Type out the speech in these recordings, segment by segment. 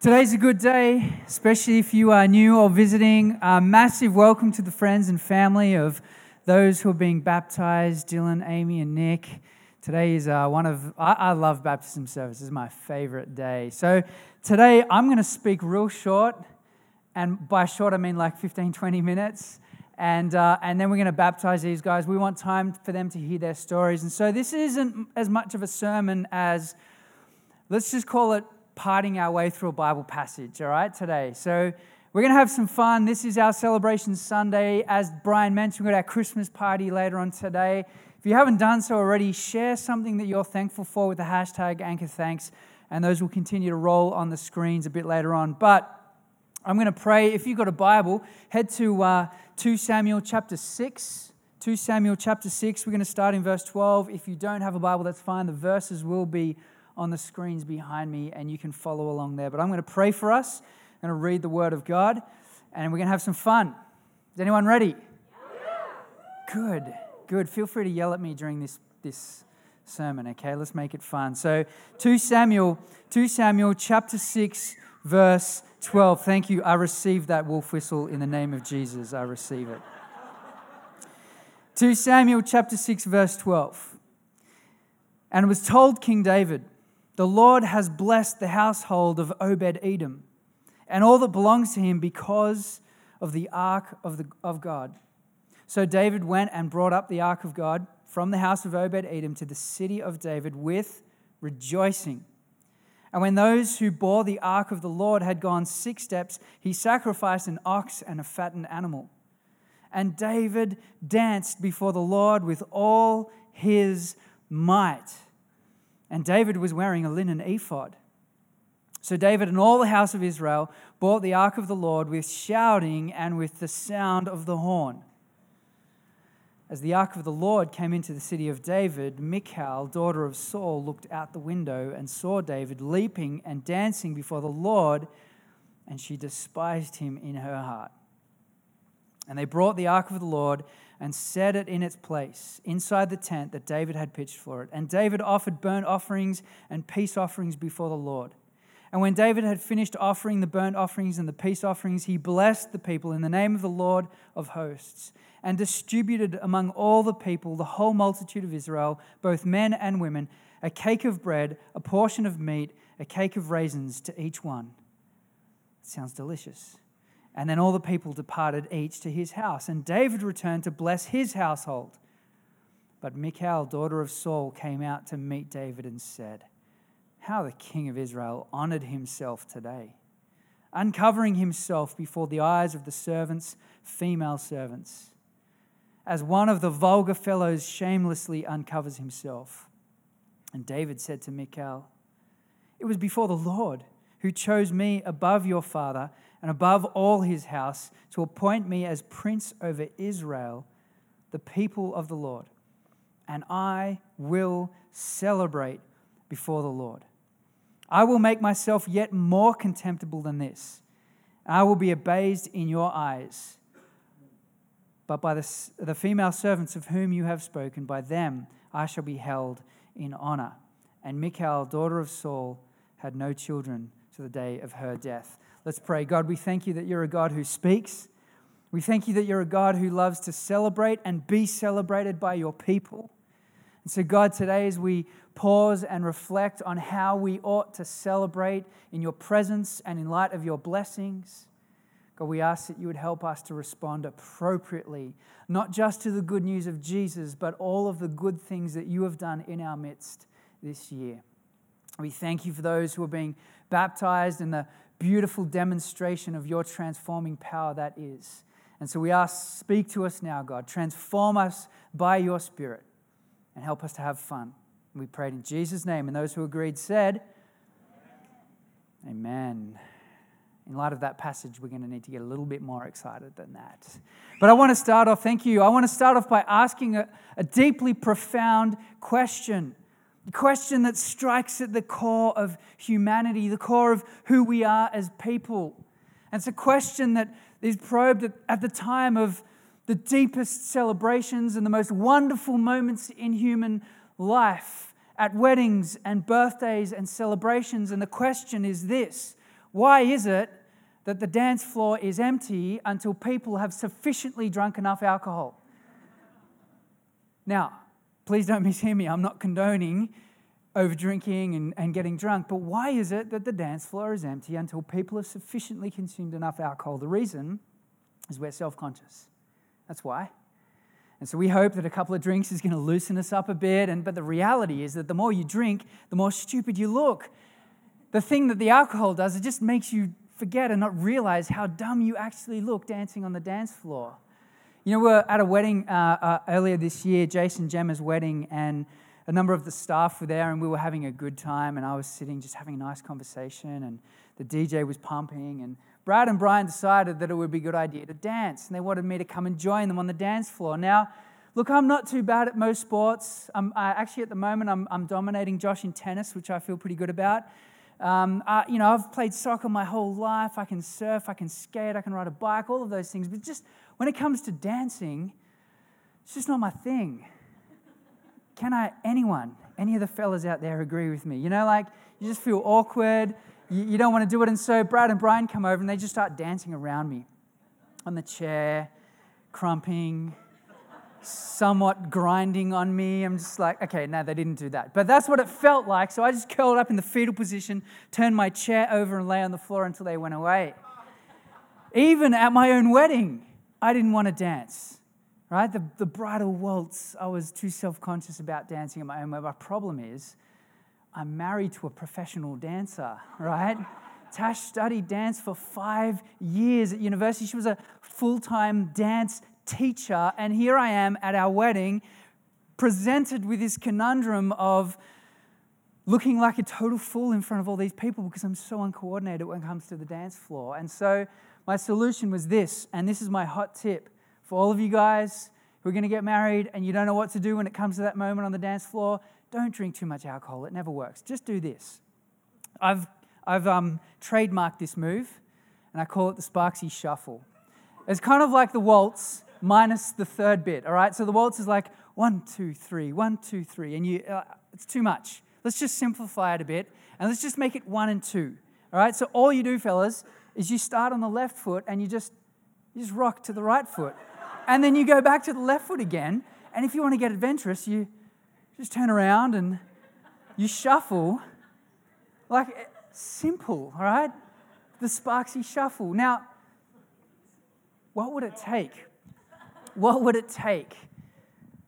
Today's a good day, especially if you are new or visiting. A massive welcome to the friends and family of those who are being baptized Dylan, Amy, and Nick. Today is uh, one of, I, I love baptism service, it's my favorite day. So today I'm going to speak real short, and by short I mean like 15, 20 minutes. And, uh, and then we're going to baptize these guys. We want time for them to hear their stories. And so this isn't as much of a sermon as, let's just call it parting our way through a Bible passage, all right, today. So we're going to have some fun. This is our celebration Sunday. As Brian mentioned, we've got our Christmas party later on today. If you haven't done so already, share something that you're thankful for with the hashtag Anchor Thanks, and those will continue to roll on the screens a bit later on. But I'm going to pray. If you've got a Bible, head to uh, 2 Samuel chapter 6. 2 Samuel chapter 6. We're going to start in verse 12. If you don't have a Bible, that's fine. The verses will be on the screens behind me, and you can follow along there. But I'm going to pray for us. I'm going to read the Word of God, and we're going to have some fun. Is anyone ready? Good, good. Feel free to yell at me during this, this sermon, okay? Let's make it fun. So, 2 Samuel, 2 Samuel chapter 6, verse 12. Thank you. I received that wolf whistle in the name of Jesus. I receive it. 2 Samuel chapter 6, verse 12. And it was told King David, the Lord has blessed the household of Obed Edom and all that belongs to him because of the ark of, the, of God. So David went and brought up the ark of God from the house of Obed Edom to the city of David with rejoicing. And when those who bore the ark of the Lord had gone six steps, he sacrificed an ox and a fattened animal. And David danced before the Lord with all his might. And David was wearing a linen ephod. So David and all the house of Israel brought the ark of the Lord with shouting and with the sound of the horn. As the ark of the Lord came into the city of David, Michal, daughter of Saul, looked out the window and saw David leaping and dancing before the Lord, and she despised him in her heart. And they brought the ark of the Lord and set it in its place inside the tent that David had pitched for it. And David offered burnt offerings and peace offerings before the Lord. And when David had finished offering the burnt offerings and the peace offerings, he blessed the people in the name of the Lord of hosts and distributed among all the people, the whole multitude of Israel, both men and women, a cake of bread, a portion of meat, a cake of raisins to each one. It sounds delicious. And then all the people departed, each to his house. And David returned to bless his household. But Michal, daughter of Saul, came out to meet David and said, How the king of Israel honored himself today, uncovering himself before the eyes of the servants, female servants, as one of the vulgar fellows shamelessly uncovers himself. And David said to Michal, It was before the Lord who chose me above your father and above all his house to appoint me as prince over Israel, the people of the Lord. And I will celebrate before the Lord. I will make myself yet more contemptible than this. I will be abased in your eyes. But by the, the female servants of whom you have spoken, by them I shall be held in honor. And Michal, daughter of Saul, had no children to the day of her death. Let's pray. God, we thank you that you're a God who speaks. We thank you that you're a God who loves to celebrate and be celebrated by your people. And so, God, today as we pause and reflect on how we ought to celebrate in your presence and in light of your blessings, God, we ask that you would help us to respond appropriately, not just to the good news of Jesus, but all of the good things that you have done in our midst this year. We thank you for those who are being baptized and the beautiful demonstration of your transforming power that is. And so we ask, speak to us now, God. Transform us by your Spirit and help us to have fun. We prayed in Jesus' name. And those who agreed said, Amen. In light of that passage, we're going to need to get a little bit more excited than that. But I want to start off, thank you. I want to start off by asking a, a deeply profound question a question that strikes at the core of humanity, the core of who we are as people. And it's a question that is probed at the time of the deepest celebrations and the most wonderful moments in human life, at weddings and birthdays and celebrations. And the question is this Why is it that the dance floor is empty until people have sufficiently drunk enough alcohol? Now, please don't mishear me. I'm not condoning over drinking and, and getting drunk, but why is it that the dance floor is empty until people have sufficiently consumed enough alcohol? The reason is we're self conscious. That's why. And so we hope that a couple of drinks is going to loosen us up a bit. And, but the reality is that the more you drink, the more stupid you look. The thing that the alcohol does, it just makes you forget and not realize how dumb you actually look dancing on the dance floor. You know, we were at a wedding uh, uh, earlier this year, Jason Gemma's wedding, and a number of the staff were there, and we were having a good time. And I was sitting just having a nice conversation, and the DJ was pumping, and Brad and Brian decided that it would be a good idea to dance, and they wanted me to come and join them on the dance floor. Now, look, I'm not too bad at most sports. I'm, uh, actually, at the moment, I'm, I'm, dominating Josh in tennis, which I feel pretty good about. Um, uh, you know, I've played soccer my whole life. I can surf, I can skate, I can ride a bike, all of those things. But just when it comes to dancing, it's just not my thing. Can I, anyone, any of the fellas out there agree with me? You know, like you just feel awkward you, you don't want to do it. And so Brad and Brian come over and they just start dancing around me on the chair, crumping, somewhat grinding on me. I'm just like, okay, no, they didn't do that. But that's what it felt like. So I just curled up in the fetal position, turned my chair over, and lay on the floor until they went away. Even at my own wedding, I didn't want to dance, right? The, the bridal waltz, I was too self conscious about dancing at my own. My problem is, I'm married to a professional dancer, right? Tash studied dance for five years at university. She was a full time dance teacher. And here I am at our wedding, presented with this conundrum of looking like a total fool in front of all these people because I'm so uncoordinated when it comes to the dance floor. And so my solution was this, and this is my hot tip for all of you guys who are going to get married and you don't know what to do when it comes to that moment on the dance floor don't drink too much alcohol. It never works. Just do this. I've, I've um, trademarked this move, and I call it the Sparksy Shuffle. It's kind of like the waltz minus the third bit, all right? So the waltz is like one, two, three, one, two, three, and you, uh, it's too much. Let's just simplify it a bit, and let's just make it one and two, all right? So all you do, fellas, is you start on the left foot and you just, you just rock to the right foot. And then you go back to the left foot again, and if you want to get adventurous, you just turn around and you shuffle. Like, eh, simple, all right? The Sparksy shuffle. Now, what would it take? What would it take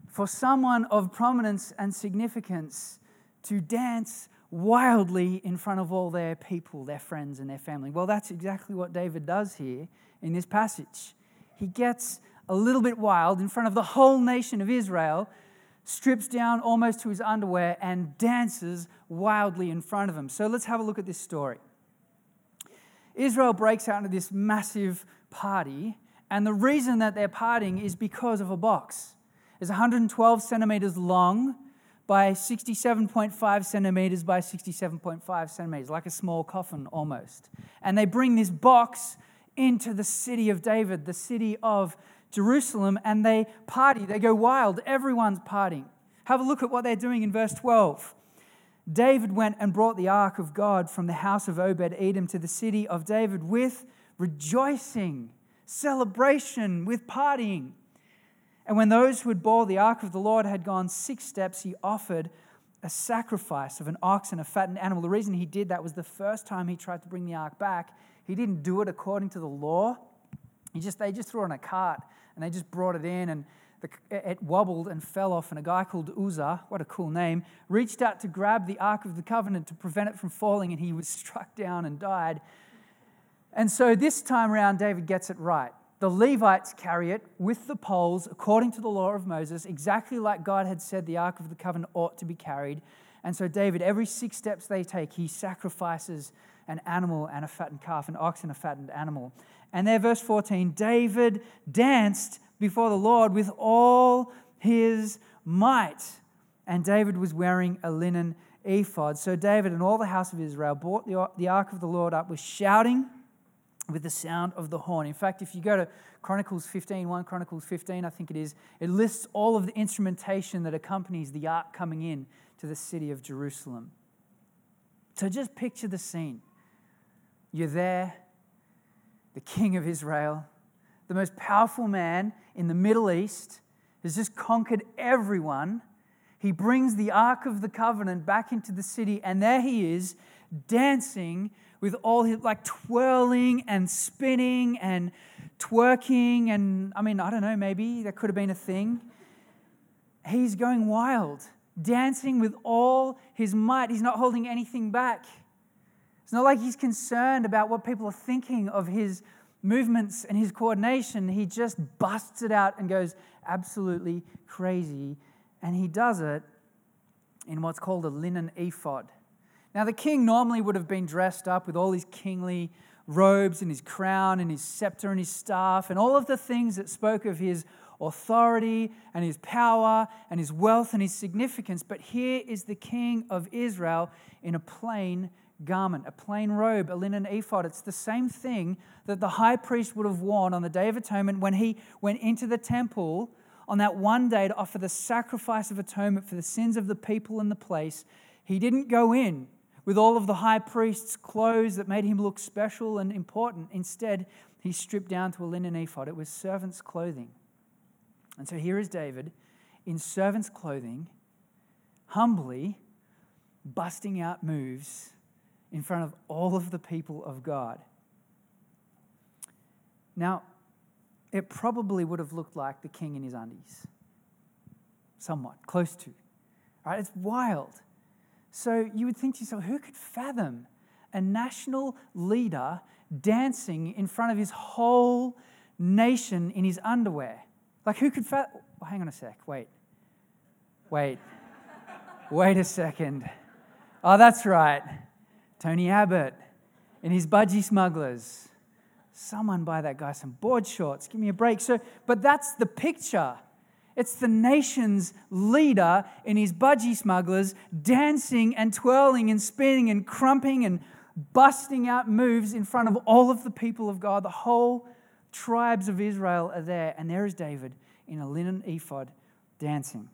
for someone of prominence and significance to dance wildly in front of all their people, their friends, and their family? Well, that's exactly what David does here in this passage. He gets a little bit wild in front of the whole nation of Israel strips down almost to his underwear, and dances wildly in front of them. So let's have a look at this story. Israel breaks out into this massive party, and the reason that they're partying is because of a box. It's 112 centimeters long by 67.5 centimeters by 67.5 centimeters, like a small coffin almost. And they bring this box into the city of David, the city of Jerusalem and they party. They go wild. Everyone's partying. Have a look at what they're doing in verse 12. David went and brought the ark of God from the house of Obed Edom to the city of David with rejoicing, celebration, with partying. And when those who had bore the ark of the Lord had gone six steps, he offered a sacrifice of an ox and a fattened animal. The reason he did that was the first time he tried to bring the ark back, he didn't do it according to the law. He just, they just threw it on a cart and they just brought it in and the, it wobbled and fell off. And a guy called Uzzah, what a cool name, reached out to grab the Ark of the Covenant to prevent it from falling, and he was struck down and died. And so this time around, David gets it right. The Levites carry it with the poles according to the law of Moses, exactly like God had said the Ark of the Covenant ought to be carried. And so, David, every six steps they take, he sacrifices an animal and a fattened calf, an ox and a fattened animal. And there, verse 14 David danced before the Lord with all his might. And David was wearing a linen ephod. So David and all the house of Israel brought the ark of the Lord up with shouting with the sound of the horn. In fact, if you go to Chronicles 15, 1 Chronicles 15, I think it is, it lists all of the instrumentation that accompanies the ark coming in to the city of Jerusalem. So just picture the scene You're there, the king of Israel, the most powerful man in the Middle East, has just conquered everyone. He brings the Ark of the Covenant back into the city, and there he is dancing with all his, like twirling and spinning and twerking. And I mean, I don't know, maybe that could have been a thing. He's going wild, dancing with all his might. He's not holding anything back. It's not like he's concerned about what people are thinking of his movements and his coordination. He just busts it out and goes absolutely crazy. And he does it in what's called a linen ephod. Now, the king normally would have been dressed up with all his kingly robes and his crown and his scepter and his staff and all of the things that spoke of his authority and his power and his wealth and his significance. But here is the king of Israel in a plain garment, a plain robe, a linen ephod. It's the same thing that the high priest would have worn on the Day of Atonement when he went into the temple on that one day to offer the sacrifice of atonement for the sins of the people in the place. He didn't go in with all of the high priest's clothes that made him look special and important. Instead, he stripped down to a linen ephod. It was servant's clothing. And so here is David in servant's clothing, humbly busting out moves in front of all of the people of God. Now, it probably would have looked like the king in his undies, somewhat, close to. Right? It's wild. So you would think to yourself, who could fathom a national leader dancing in front of his whole nation in his underwear? Like, who could fathom? Oh, hang on a sec. Wait. Wait. Wait a second. Oh, that's right. Tony Abbott and his budgie smugglers. Someone buy that guy some board shorts. Give me a break. So, but that's the picture. It's the nation's leader in his budgie smugglers dancing and twirling and spinning and crumping and busting out moves in front of all of the people of God. The whole tribes of Israel are there, and there is David in a linen ephod dancing.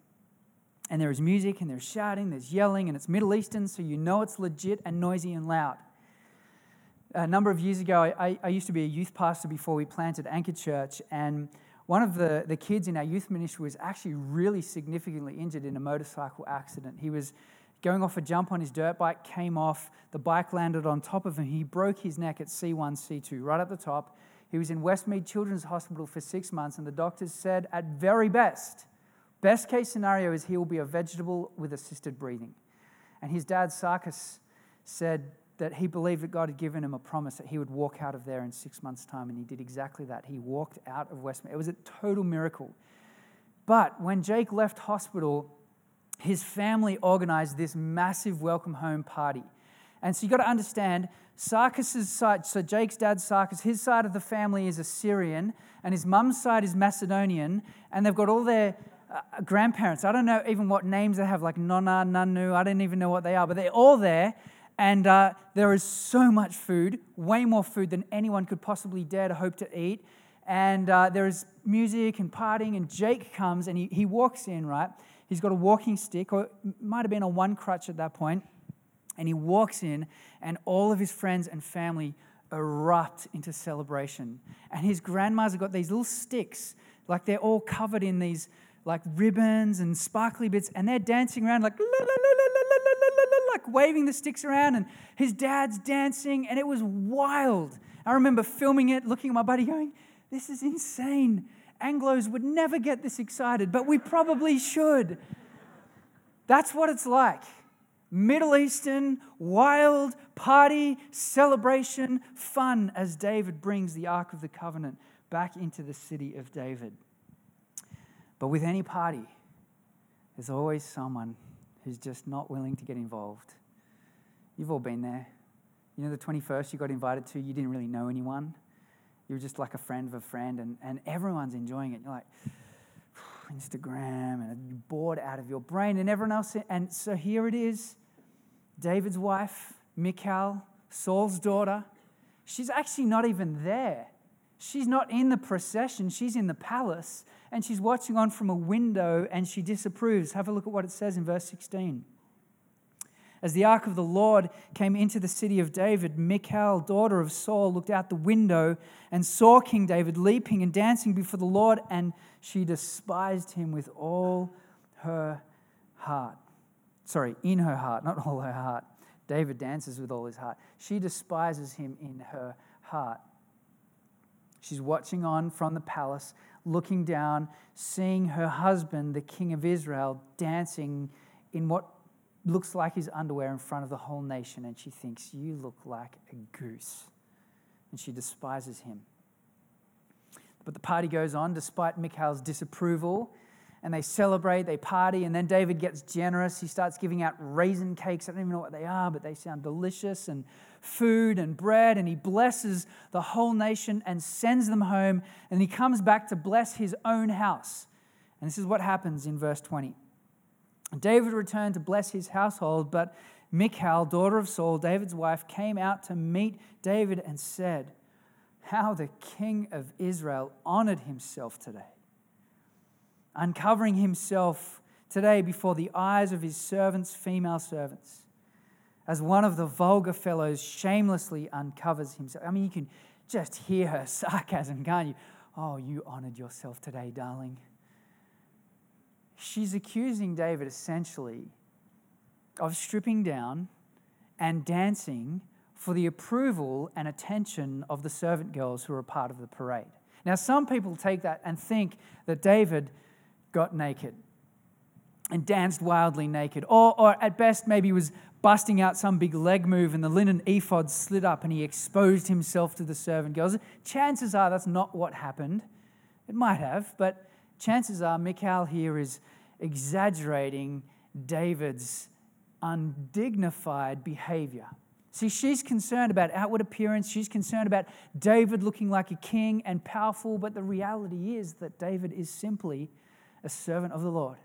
And there is music and there's shouting, there's yelling, and it's Middle Eastern, so you know it's legit and noisy and loud. A number of years ago, I, I used to be a youth pastor before we planted Anchor Church, and one of the, the kids in our youth ministry was actually really significantly injured in a motorcycle accident. He was going off a jump on his dirt bike, came off, the bike landed on top of him. He broke his neck at C1, C2, right at the top. He was in Westmead Children's Hospital for six months, and the doctors said, at very best, Best case scenario is he will be a vegetable with assisted breathing. And his dad, Sarkis, said that he believed that God had given him a promise that he would walk out of there in six months' time, and he did exactly that. He walked out of Westmead. It was a total miracle. But when Jake left hospital, his family organized this massive welcome home party. And so you've got to understand, Sarkis's side, so Jake's dad, Sarkis, his side of the family is Assyrian, and his mum's side is Macedonian, and they've got all their uh, grandparents. I don't know even what names they have, like Nonna, Nanu. I don't even know what they are, but they're all there. And uh, there is so much food, way more food than anyone could possibly dare to hope to eat. And uh, there is music and partying, and Jake comes and he, he walks in, right? He's got a walking stick, or might have been on one crutch at that point. And he walks in, and all of his friends and family erupt into celebration. And his grandmas have got these little sticks, like they're all covered in these like ribbons and sparkly bits, and they're dancing around like like waving the sticks around, and his dad's dancing, and it was wild. I remember filming it, looking at my buddy, going, "This is insane. Anglos would never get this excited, but we probably should." That's what it's like. Middle Eastern, wild party, celebration, fun as David brings the Ark of the Covenant back into the city of David. But with any party, there's always someone who's just not willing to get involved. You've all been there. You know, the 21st you got invited to, you didn't really know anyone. You were just like a friend of a friend, and, and everyone's enjoying it. You're like, Instagram, and you're bored out of your brain, and everyone else. And so here it is David's wife, Michal, Saul's daughter. She's actually not even there. She's not in the procession, she's in the palace and she's watching on from a window and she disapproves. Have a look at what it says in verse 16. As the ark of the Lord came into the city of David, Michal, daughter of Saul, looked out the window and saw King David leaping and dancing before the Lord, and she despised him with all her heart. Sorry, in her heart, not all her heart. David dances with all his heart. She despises him in her heart. She's watching on from the palace, looking down, seeing her husband, the king of Israel, dancing in what looks like his underwear in front of the whole nation, and she thinks, You look like a goose. And she despises him. But the party goes on despite Michal's disapproval, and they celebrate, they party, and then David gets generous. He starts giving out raisin cakes. I don't even know what they are, but they sound delicious, and food and bread, and he blesses the whole nation and sends them home, and he comes back to bless his own house. And this is what happens in verse 20. David returned to bless his household, but Michal, daughter of Saul, David's wife, came out to meet David and said, How the king of Israel honored himself today, uncovering himself today before the eyes of his servants, female servants, as one of the vulgar fellows shamelessly uncovers himself. I mean, you can just hear her sarcasm, can't you? Oh, you honored yourself today, darling she's accusing David essentially of stripping down and dancing for the approval and attention of the servant girls who are a part of the parade. Now, some people take that and think that David got naked and danced wildly naked, or, or at best, maybe was busting out some big leg move and the linen ephod slid up and he exposed himself to the servant girls. Chances are that's not what happened. It might have, but chances are Michal here is exaggerating David's undignified behavior. See, she's concerned about outward appearance. She's concerned about David looking like a king and powerful, but the reality is that David is simply a servant of the Lord,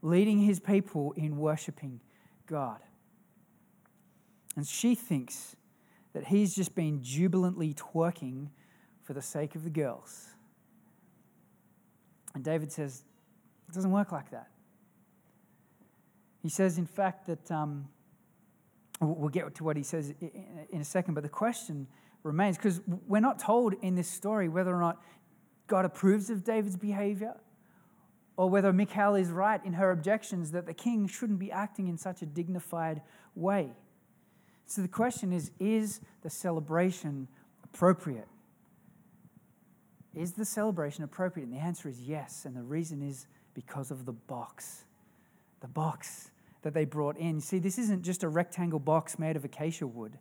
leading his people in worshiping God. And she thinks that he's just been jubilantly twerking for the sake of the girls. And David says, It doesn't work like that. He says, in fact, that um, we'll get to what he says in a second, but the question remains because we're not told in this story whether or not God approves of David's behavior or whether Michal is right in her objections that the king shouldn't be acting in such a dignified way. So the question is is the celebration appropriate? Is the celebration appropriate? And the answer is yes. And the reason is because of the box. The box that they brought in. See, this isn't just a rectangle box made of acacia wood.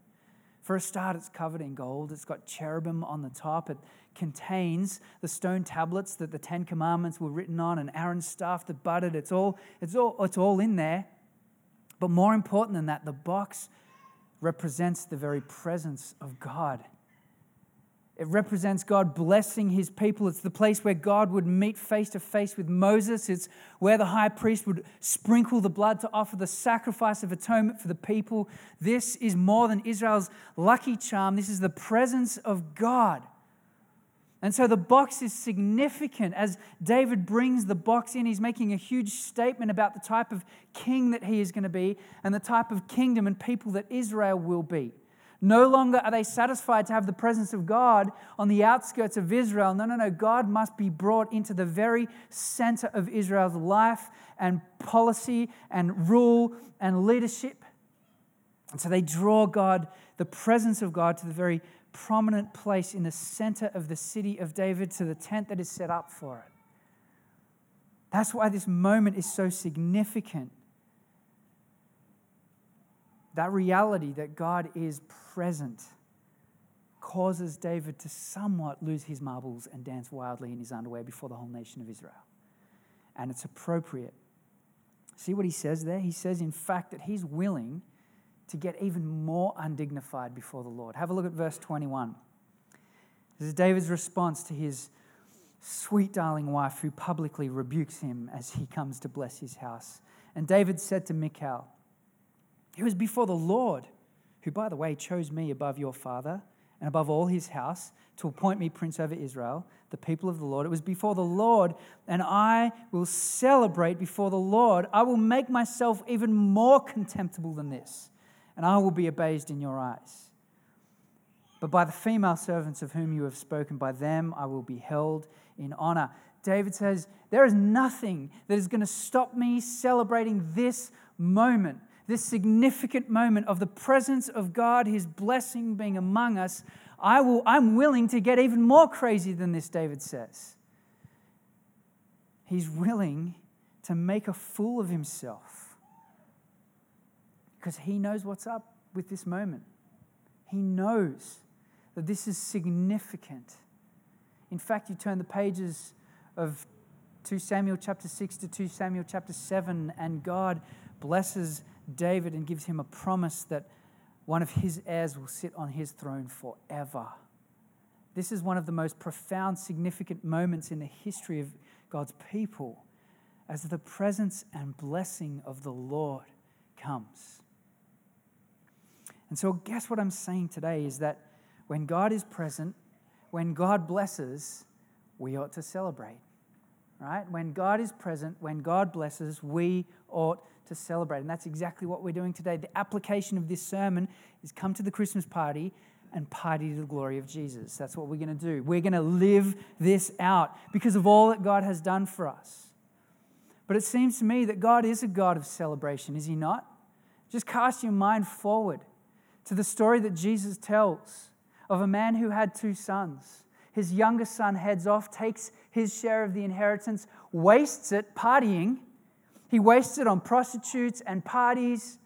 For a start, it's covered in gold. It's got cherubim on the top. It contains the stone tablets that the Ten Commandments were written on and Aaron's staff that budded. It's all, it's all, it's all in there. But more important than that, the box represents the very presence of God. It represents God blessing his people. It's the place where God would meet face to face with Moses. It's where the high priest would sprinkle the blood to offer the sacrifice of atonement for the people. This is more than Israel's lucky charm. This is the presence of God. And so the box is significant. As David brings the box in, he's making a huge statement about the type of king that he is going to be and the type of kingdom and people that Israel will be. No longer are they satisfied to have the presence of God on the outskirts of Israel. No, no, no. God must be brought into the very center of Israel's life and policy and rule and leadership. And so they draw God, the presence of God, to the very prominent place in the center of the city of David, to the tent that is set up for it. That's why this moment is so significant that reality that God is present causes David to somewhat lose his marbles and dance wildly in his underwear before the whole nation of Israel. And it's appropriate. See what he says there? He says, in fact, that he's willing to get even more undignified before the Lord. Have a look at verse 21. This is David's response to his sweet, darling wife who publicly rebukes him as he comes to bless his house. And David said to Michal, it was before the Lord, who, by the way, chose me above your father and above all his house, to appoint me prince over Israel, the people of the Lord. It was before the Lord, and I will celebrate before the Lord. I will make myself even more contemptible than this, and I will be abased in your eyes. But by the female servants of whom you have spoken, by them I will be held in honor. David says, There is nothing that is going to stop me celebrating this moment, this significant moment of the presence of God, His blessing being among us. I will, I'm willing to get even more crazy than this, David says. He's willing to make a fool of himself because he knows what's up with this moment. He knows that this is significant. In fact, you turn the pages of 2 Samuel chapter 6 to 2 Samuel chapter 7, and God blesses David and gives him a promise that one of his heirs will sit on his throne forever. This is one of the most profound, significant moments in the history of God's people as the presence and blessing of the Lord comes. And so, guess what I'm saying today is that when God is present, when God blesses, we ought to celebrate. Right? When God is present, when God blesses, we ought to celebrate. And that's exactly what we're doing today. The application of this sermon is come to the Christmas party and party to the glory of Jesus. That's what we're going to do. We're going to live this out because of all that God has done for us. But it seems to me that God is a God of celebration, is He not? Just cast your mind forward to the story that Jesus tells of a man who had two sons. His youngest son heads off, takes his share of the inheritance, wastes it partying. He wastes it on prostitutes and parties.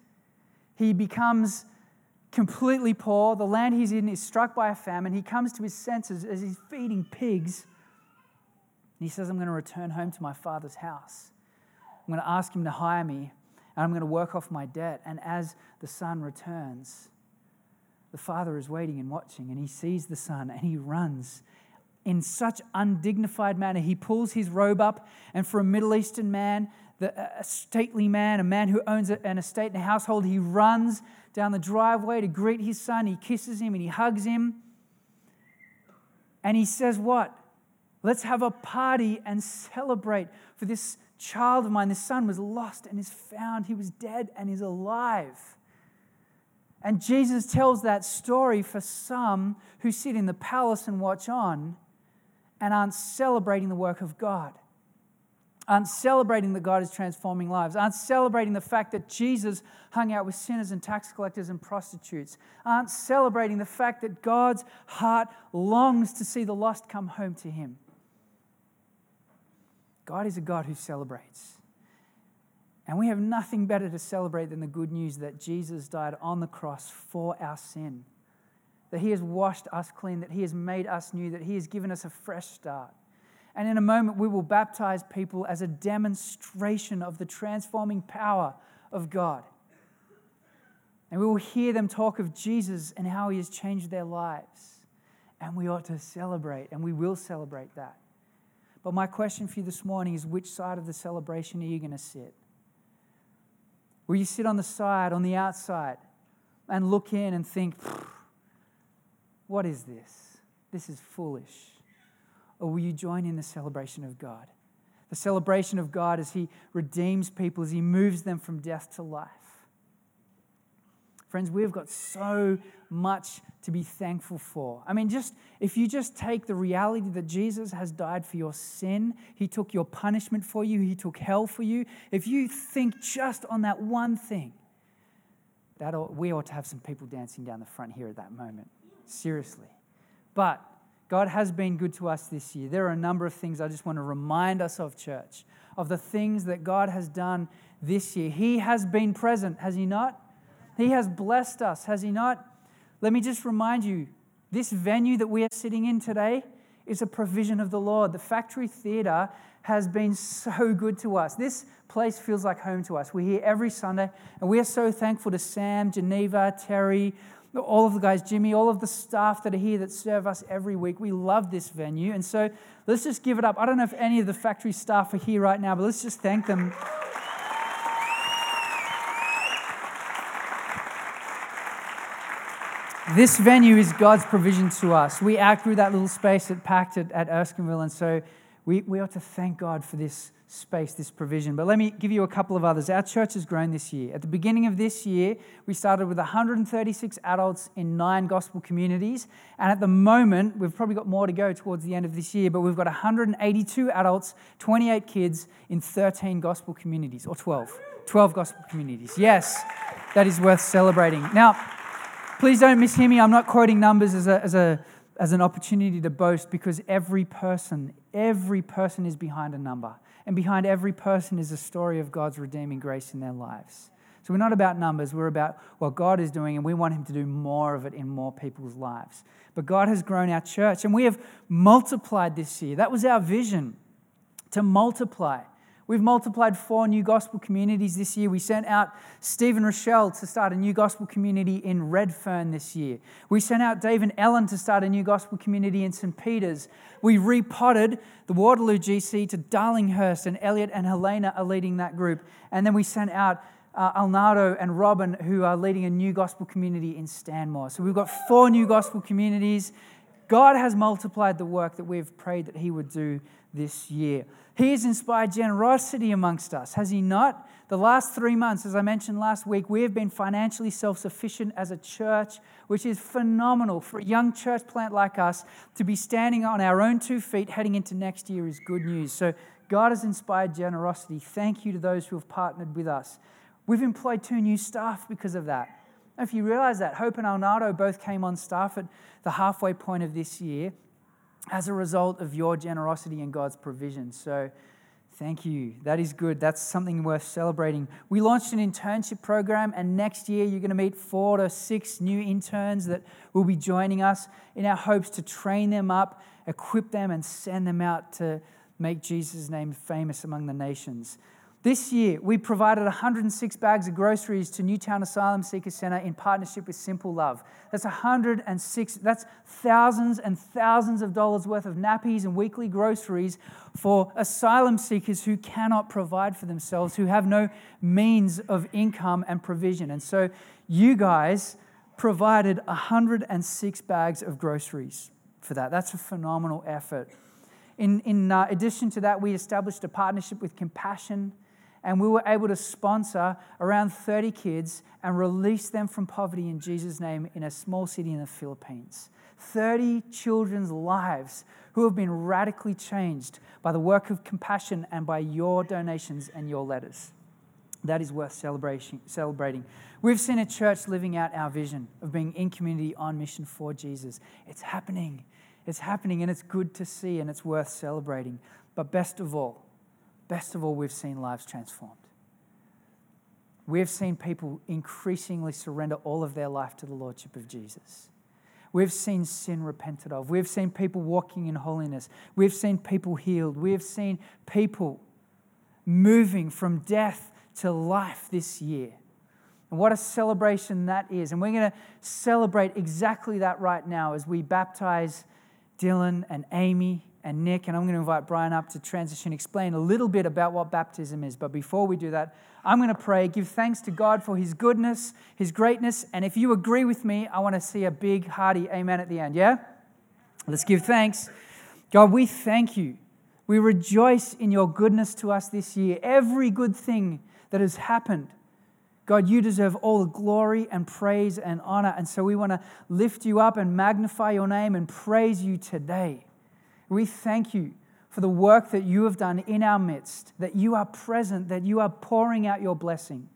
He becomes completely poor. The land he's in is struck by a famine. He comes to his senses as he's feeding pigs. And he says, I'm going to return home to my father's house. I'm going to ask him to hire me, and I'm going to work off my debt. And as the son returns, the father is waiting and watching, and he sees the son and he runs in such undignified manner. He pulls his robe up, and for a Middle Eastern man, the, a stately man, a man who owns an estate and a household, he runs down the driveway to greet his son. He kisses him and he hugs him. And he says, What? Let's have a party and celebrate for this child of mine. This son was lost and is found. He was dead and is alive. And Jesus tells that story for some who sit in the palace and watch on and aren't celebrating the work of God, aren't celebrating that God is transforming lives, aren't celebrating the fact that Jesus hung out with sinners and tax collectors and prostitutes, aren't celebrating the fact that God's heart longs to see the lost come home to Him. God is a God who celebrates. And we have nothing better to celebrate than the good news that Jesus died on the cross for our sin that He has washed us clean, that He has made us new, that He has given us a fresh start. And in a moment, we will baptize people as a demonstration of the transforming power of God. And we will hear them talk of Jesus and how He has changed their lives. And we ought to celebrate, and we will celebrate that. But my question for you this morning is which side of the celebration are you going to sit? Will you sit on the side, on the outside, and look in and think, what is this? This is foolish. Or will you join in the celebration of God? The celebration of God as He redeems people, as He moves them from death to life. Friends, we've got so much to be thankful for. I mean, just if you just take the reality that Jesus has died for your sin, He took your punishment for you, He took hell for you. If you think just on that one thing, that ought, we ought to have some people dancing down the front here at that moment seriously. But God has been good to us this year. There are a number of things I just want to remind us of, church, of the things that God has done this year. He has been present, has He not? He has blessed us, has He not? Let me just remind you this venue that we are sitting in today is a provision of the Lord. The factory theater has been so good to us. This place feels like home to us. We're here every Sunday, and we are so thankful to Sam, Geneva, Terry, all of the guys, Jimmy, all of the staff that are here that serve us every week. We love this venue. And so let's just give it up. I don't know if any of the factory staff are here right now, but let's just thank them. This venue is God's provision to us. We outgrew that little space at Pact at, at Erskineville, and so we, we ought to thank God for this space, this provision. But let me give you a couple of others. Our church has grown this year. At the beginning of this year, we started with 136 adults in nine gospel communities. And at the moment, we've probably got more to go towards the end of this year, but we've got 182 adults, 28 kids in 13 gospel communities, or 12. 12 gospel communities. Yes, that is worth celebrating. Now, please don't mishear me. I'm not quoting numbers as a, as a as an opportunity to boast because every person, every person is behind a number. And behind every person is a story of God's redeeming grace in their lives. So we're not about numbers, we're about what God is doing, and we want Him to do more of it in more people's lives. But God has grown our church, and we have multiplied this year. That was our vision to multiply. We've multiplied four new gospel communities this year. We sent out Stephen Rochelle to start a new gospel community in Redfern this year. We sent out Dave and Ellen to start a new gospel community in St. Peter's. We repotted the Waterloo GC to Darlinghurst, and Elliot and Helena are leading that group. And then we sent out uh, Alnado and Robin, who are leading a new gospel community in Stanmore. So we've got four new gospel communities. God has multiplied the work that we've prayed that He would do this year. He has inspired generosity amongst us, has He not? The last three months, as I mentioned last week, we have been financially self sufficient as a church, which is phenomenal. For a young church plant like us to be standing on our own two feet heading into next year is good news. So, God has inspired generosity. Thank you to those who have partnered with us. We've employed two new staff because of that. If you realize that, Hope and Alnado both came on staff at the halfway point of this year as a result of your generosity and God's provision. So, thank you. That is good. That's something worth celebrating. We launched an internship program, and next year you're going to meet four to six new interns that will be joining us in our hopes to train them up, equip them, and send them out to make Jesus' name famous among the nations. This year, we provided 106 bags of groceries to Newtown Asylum Seeker Center in partnership with Simple Love. That's 106, that's thousands and thousands of dollars worth of nappies and weekly groceries for asylum seekers who cannot provide for themselves, who have no means of income and provision. And so, you guys provided 106 bags of groceries for that. That's a phenomenal effort. In, in uh, addition to that, we established a partnership with Compassion and we were able to sponsor around 30 kids and release them from poverty in Jesus' name in a small city in the Philippines. 30 children's lives who have been radically changed by the work of compassion and by your donations and your letters. That is worth celebrating. We've seen a church living out our vision of being in community on mission for Jesus. It's happening. It's happening, and it's good to see, and it's worth celebrating. But best of all, best of all, we've seen lives transformed. We've seen people increasingly surrender all of their life to the Lordship of Jesus. We've seen sin repented of. We've seen people walking in holiness. We've seen people healed. We've seen people moving from death to life this year. And what a celebration that is. And we're going to celebrate exactly that right now as we baptize Dylan and Amy and Nick, and I'm going to invite Brian up to transition, explain a little bit about what baptism is. But before we do that, I'm going to pray, give thanks to God for his goodness, his greatness. And if you agree with me, I want to see a big, hearty amen at the end. Yeah? Let's give thanks. God, we thank you. We rejoice in your goodness to us this year. Every good thing that has happened. God, you deserve all the glory and praise and honor. And so we want to lift you up and magnify your name and praise you today. We thank you for the work that you have done in our midst, that you are present, that you are pouring out your blessing.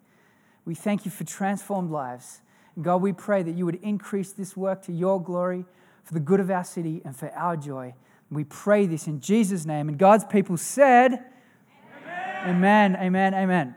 We thank you for transformed lives. God, we pray that you would increase this work to your glory, for the good of our city, and for our joy. we pray this in Jesus' name. And God's people said, Amen, amen, amen. amen.